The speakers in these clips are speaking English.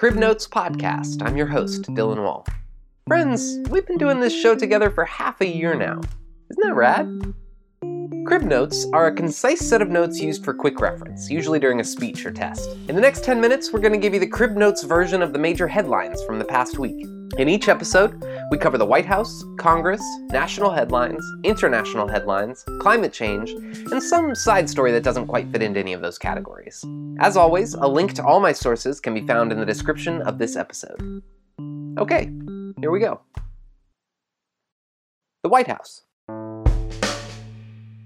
Crib Notes podcast. I'm your host, Dillon Wall. Friends, we've been doing this show together for half a year now. Isn't that rad? Crib notes are a concise set of notes used for quick reference, usually during a speech or test. In the next 10 minutes, we're going to give you the Crib notes version of the major headlines from the past week. In each episode, we cover the White House, Congress, national headlines, international headlines, climate change, and some side story that doesn't quite fit into any of those categories. As always, a link to all my sources can be found in the description of this episode. Okay, here we go. The White House.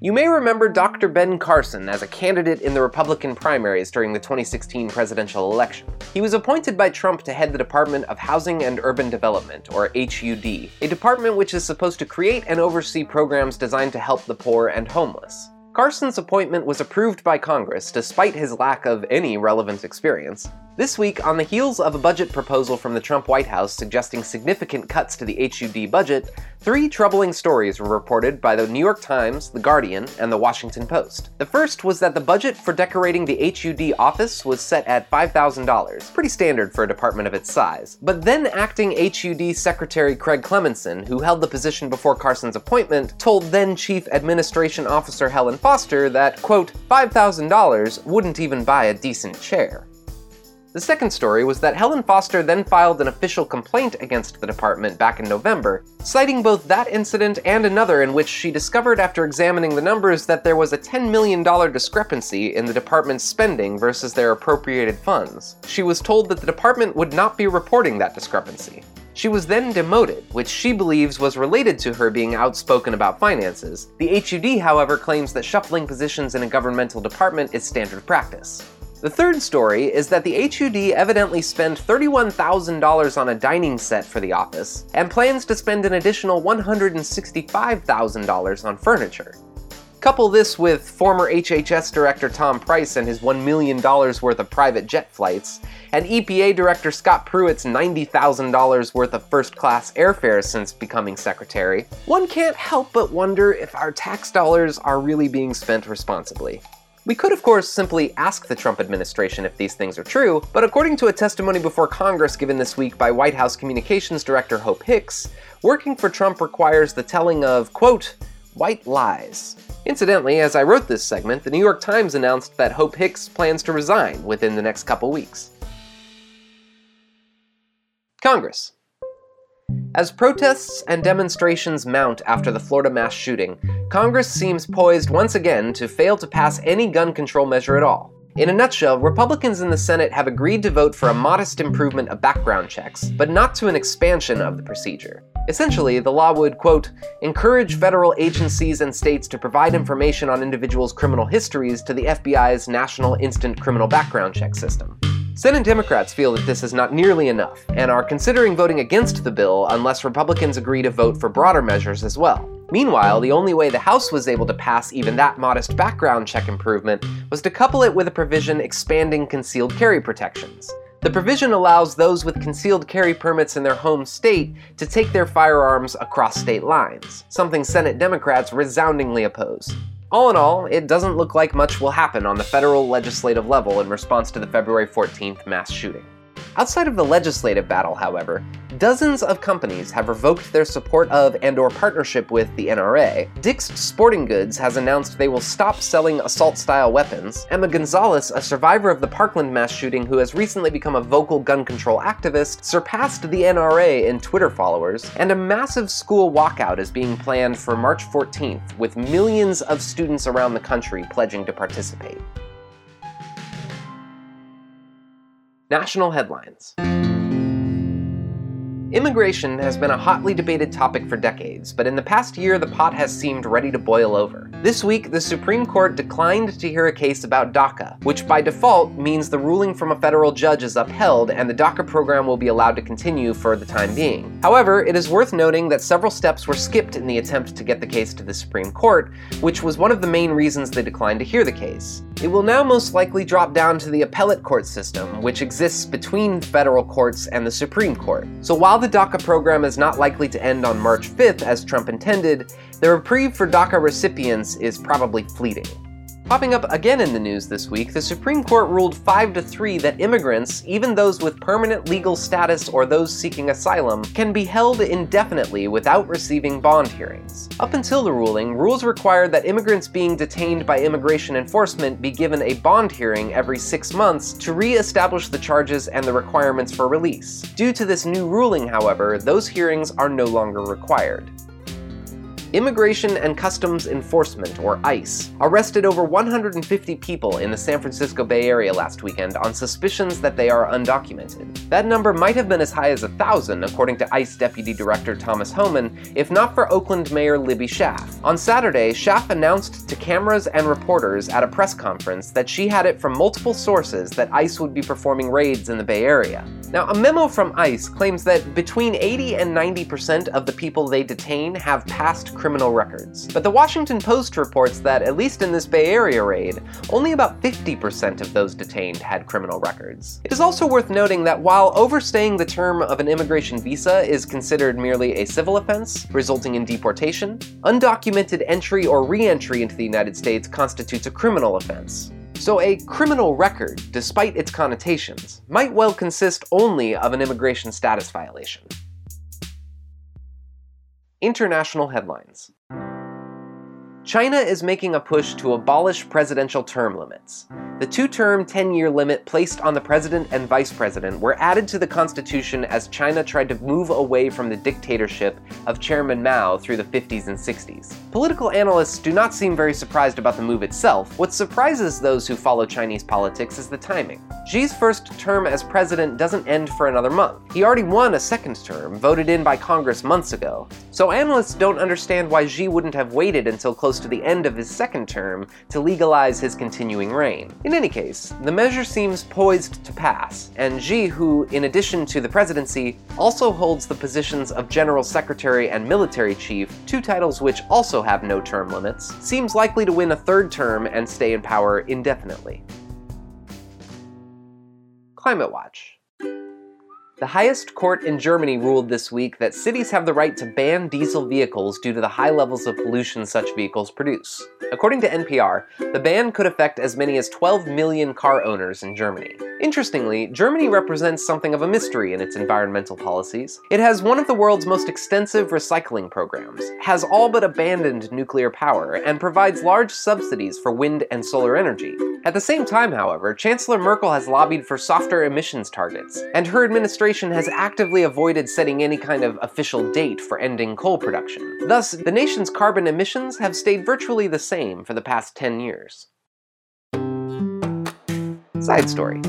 You may remember Dr. Ben Carson as a candidate in the Republican primaries during the 2016 presidential election. He was appointed by Trump to head the Department of Housing and Urban Development, or HUD, a department which is supposed to create and oversee programs designed to help the poor and homeless. Carson's appointment was approved by Congress despite his lack of any relevant experience. This week, on the heels of a budget proposal from the Trump White House suggesting significant cuts to the HUD budget, three troubling stories were reported by the New York Times, The Guardian, and The Washington Post. The first was that the budget for decorating the HUD office was set at $5,000, pretty standard for a department of its size. But then acting HUD Secretary Craig Clemmensen, who held the position before Carson's appointment, told then Chief Administration Officer Helen Foster that, quote, $5,000 wouldn't even buy a decent chair. The second story was that Helen Foster then filed an official complaint against the department back in November, citing both that incident and another in which she discovered after examining the numbers that there was a $10 million discrepancy in the department's spending versus their appropriated funds. She was told that the department would not be reporting that discrepancy. She was then demoted, which she believes was related to her being outspoken about finances. The HUD, however, claims that shuffling positions in a governmental department is standard practice. The third story is that the HUD evidently spent $31,000 on a dining set for the office and plans to spend an additional $165,000 on furniture. Couple this with former HHS Director Tom Price and his $1 million worth of private jet flights, and EPA Director Scott Pruitt's $90,000 worth of first class airfares since becoming secretary, one can't help but wonder if our tax dollars are really being spent responsibly. We could, of course, simply ask the Trump administration if these things are true, but according to a testimony before Congress given this week by White House Communications Director Hope Hicks, working for Trump requires the telling of, quote, white lies. Incidentally, as I wrote this segment, the New York Times announced that Hope Hicks plans to resign within the next couple weeks. Congress. As protests and demonstrations mount after the Florida mass shooting, Congress seems poised once again to fail to pass any gun control measure at all. In a nutshell, Republicans in the Senate have agreed to vote for a modest improvement of background checks, but not to an expansion of the procedure. Essentially, the law would, quote, encourage federal agencies and states to provide information on individuals' criminal histories to the FBI's National Instant Criminal Background Check System. Senate Democrats feel that this is not nearly enough and are considering voting against the bill unless Republicans agree to vote for broader measures as well. Meanwhile, the only way the House was able to pass even that modest background check improvement was to couple it with a provision expanding concealed carry protections. The provision allows those with concealed carry permits in their home state to take their firearms across state lines, something Senate Democrats resoundingly oppose. All in all, it doesn't look like much will happen on the federal legislative level in response to the February 14th mass shooting. Outside of the legislative battle, however, dozens of companies have revoked their support of and or partnership with the NRA. Dick's Sporting Goods has announced they will stop selling assault-style weapons. Emma Gonzalez, a survivor of the Parkland mass shooting who has recently become a vocal gun control activist, surpassed the NRA in Twitter followers, and a massive school walkout is being planned for March 14th, with millions of students around the country pledging to participate. National headlines. Immigration has been a hotly debated topic for decades, but in the past year the pot has seemed ready to boil over. This week, the Supreme Court declined to hear a case about DACA, which by default means the ruling from a federal judge is upheld and the DACA program will be allowed to continue for the time being. However, it is worth noting that several steps were skipped in the attempt to get the case to the Supreme Court, which was one of the main reasons they declined to hear the case. It will now most likely drop down to the appellate court system, which exists between federal courts and the Supreme Court. So while the DACA program is not likely to end on March 5th as Trump intended, the reprieve for DACA recipients is probably fleeting. Popping up again in the news this week, the Supreme Court ruled 5 to 3 that immigrants, even those with permanent legal status or those seeking asylum, can be held indefinitely without receiving bond hearings. Up until the ruling, rules required that immigrants being detained by immigration enforcement be given a bond hearing every 6 months to re-establish the charges and the requirements for release. Due to this new ruling, however, those hearings are no longer required. Immigration and Customs Enforcement, or ICE, arrested over 150 people in the San Francisco Bay Area last weekend on suspicions that they are undocumented. That number might have been as high as a thousand, according to ICE Deputy Director Thomas Homan, if not for Oakland Mayor Libby Schaaf. On Saturday, Schaaf announced to cameras and reporters at a press conference that she had it from multiple sources that ICE would be performing raids in the Bay Area. Now, a memo from ICE claims that between 80 and 90% of the people they detain have past criminal records. But the Washington Post reports that, at least in this Bay Area raid, only about 50% of those detained had criminal records. It is also worth noting that while overstaying the term of an immigration visa is considered merely a civil offense, resulting in deportation, undocumented entry or re-entry into the United States constitutes a criminal offense. So a criminal record, despite its connotations, might well consist only of an immigration status violation. International headlines. China is making a push to abolish presidential term limits. The two-term, 10-year limit placed on the president and vice president were added to the constitution as China tried to move away from the dictatorship of Chairman Mao through the 50s and 60s. Political analysts do not seem very surprised about the move itself. What surprises those who follow Chinese politics is the timing. Xi's first term as president doesn't end for another month. He already won a second term, voted in by Congress months ago. So analysts don't understand why Xi wouldn't have waited until close to the end of his second term to legalize his continuing reign. In any case, the measure seems poised to pass, and Xi, who, in addition to the presidency, also holds the positions of General Secretary and Military Chief, two titles which also have no term limits, seems likely to win a third term and stay in power indefinitely. Climate Watch the highest court in Germany ruled this week that cities have the right to ban diesel vehicles due to the high levels of pollution such vehicles produce. According to NPR, the ban could affect as many as 12 million car owners in Germany. Interestingly, Germany represents something of a mystery in its environmental policies. It has one of the world's most extensive recycling programs, has all but abandoned nuclear power, and provides large subsidies for wind and solar energy. At the same time, however, Chancellor Merkel has lobbied for softer emissions targets, and her administration has actively avoided setting any kind of official date for ending coal production. Thus, the nation's carbon emissions have stayed virtually the same for the past 10 years. Side story.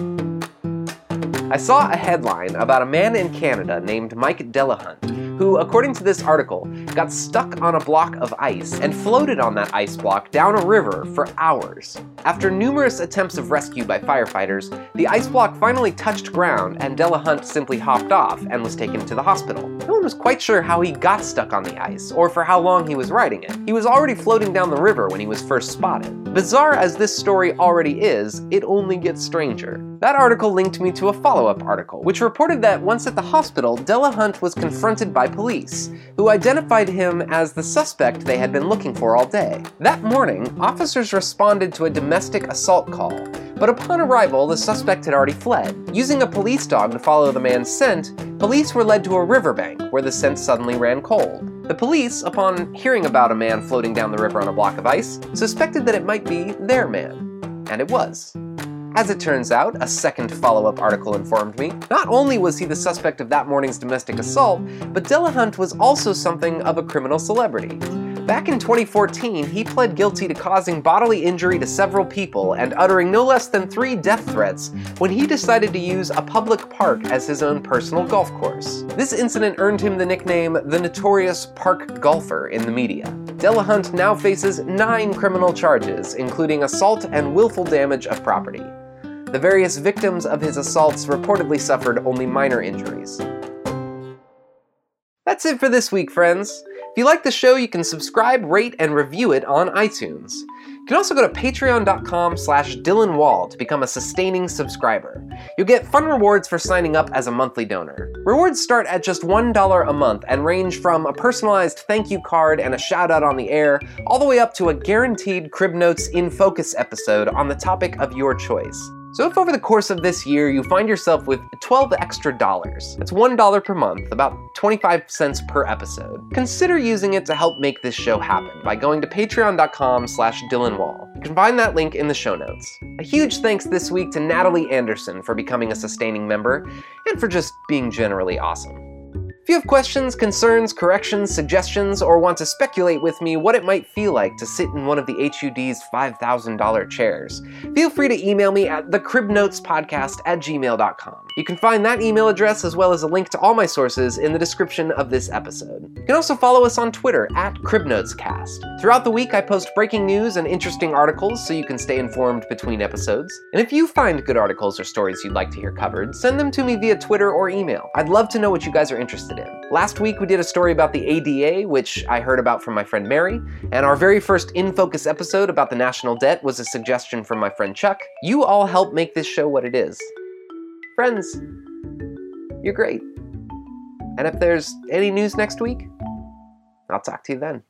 I saw a headline about a man in Canada named Mike Delahunt who, according to this article, got stuck on a block of ice and floated on that ice block down a river for hours. After numerous attempts of rescue by firefighters, the ice block finally touched ground and Delahunt simply hopped off and was taken to the hospital. No one was quite sure how he got stuck on the ice or for how long he was riding it. He was already floating down the river when he was first spotted. Bizarre as this story already is, it only gets stranger. That article linked me to a follow-up article, which reported that once at the hospital, Delahunt was confronted by police, who identified him as the suspect they had been looking for all day. That morning, officers responded to a domestic assault call, but upon arrival, the suspect had already fled. Using a police dog to follow the man's scent, police were led to a riverbank where the scent suddenly ran cold. The police, upon hearing about a man floating down the river on a block of ice, suspected that it might be their man. And it was. As it turns out, a second follow-up article informed me, not only was he the suspect of that morning's domestic assault, but Delahunt was also something of a criminal celebrity. Back in 2014, he pled guilty to causing bodily injury to several people and uttering no less than three death threats when he decided to use a public park as his own personal golf course. This incident earned him the nickname the Notorious Park Golfer in the media. Delahunt now faces nine criminal charges, including assault and willful damage of property. The various victims of his assaults reportedly suffered only minor injuries. That's it for this week, friends. If you like the show, you can subscribe, rate, and review it on iTunes. You can also go to patreon.com slash Dillon Wall to become a sustaining subscriber. You'll get fun rewards for signing up as a monthly donor. Rewards start at just $1 a month and range from a personalized thank you card and a shout out on the air, all the way up to a guaranteed Crib Notes in Focus episode on the topic of your choice. So if over the course of this year you find yourself with 12 extra dollars, that's $1 per month, about 25 cents per episode, consider using it to help make this show happen by going to patreon.com slash dillonwall. You can find that link in the show notes. A huge thanks this week to Natalie Anderson for becoming a sustaining member, and for just being generally awesome. If you have questions, concerns, corrections, suggestions, or want to speculate with me what it might feel like to sit in one of the HUD's $5,000 chairs, feel free to email me at thecribnotespodcast at gmail.com. You can find that email address as well as a link to all my sources in the description of this episode. You can also follow us on Twitter at CribNotesCast. Throughout the week, I post breaking news and interesting articles so you can stay informed between episodes. And if you find good articles or stories you'd like to hear covered, send them to me via Twitter or email. I'd love to know what you guys are interested in. Last week we did a story about the ADA, which I heard about from my friend Mary, and our very first In Focus episode about the national debt was a suggestion from my friend Chuck. You all help make this show what it is. Friends, you're great. And if there's any news next week, I'll talk to you then.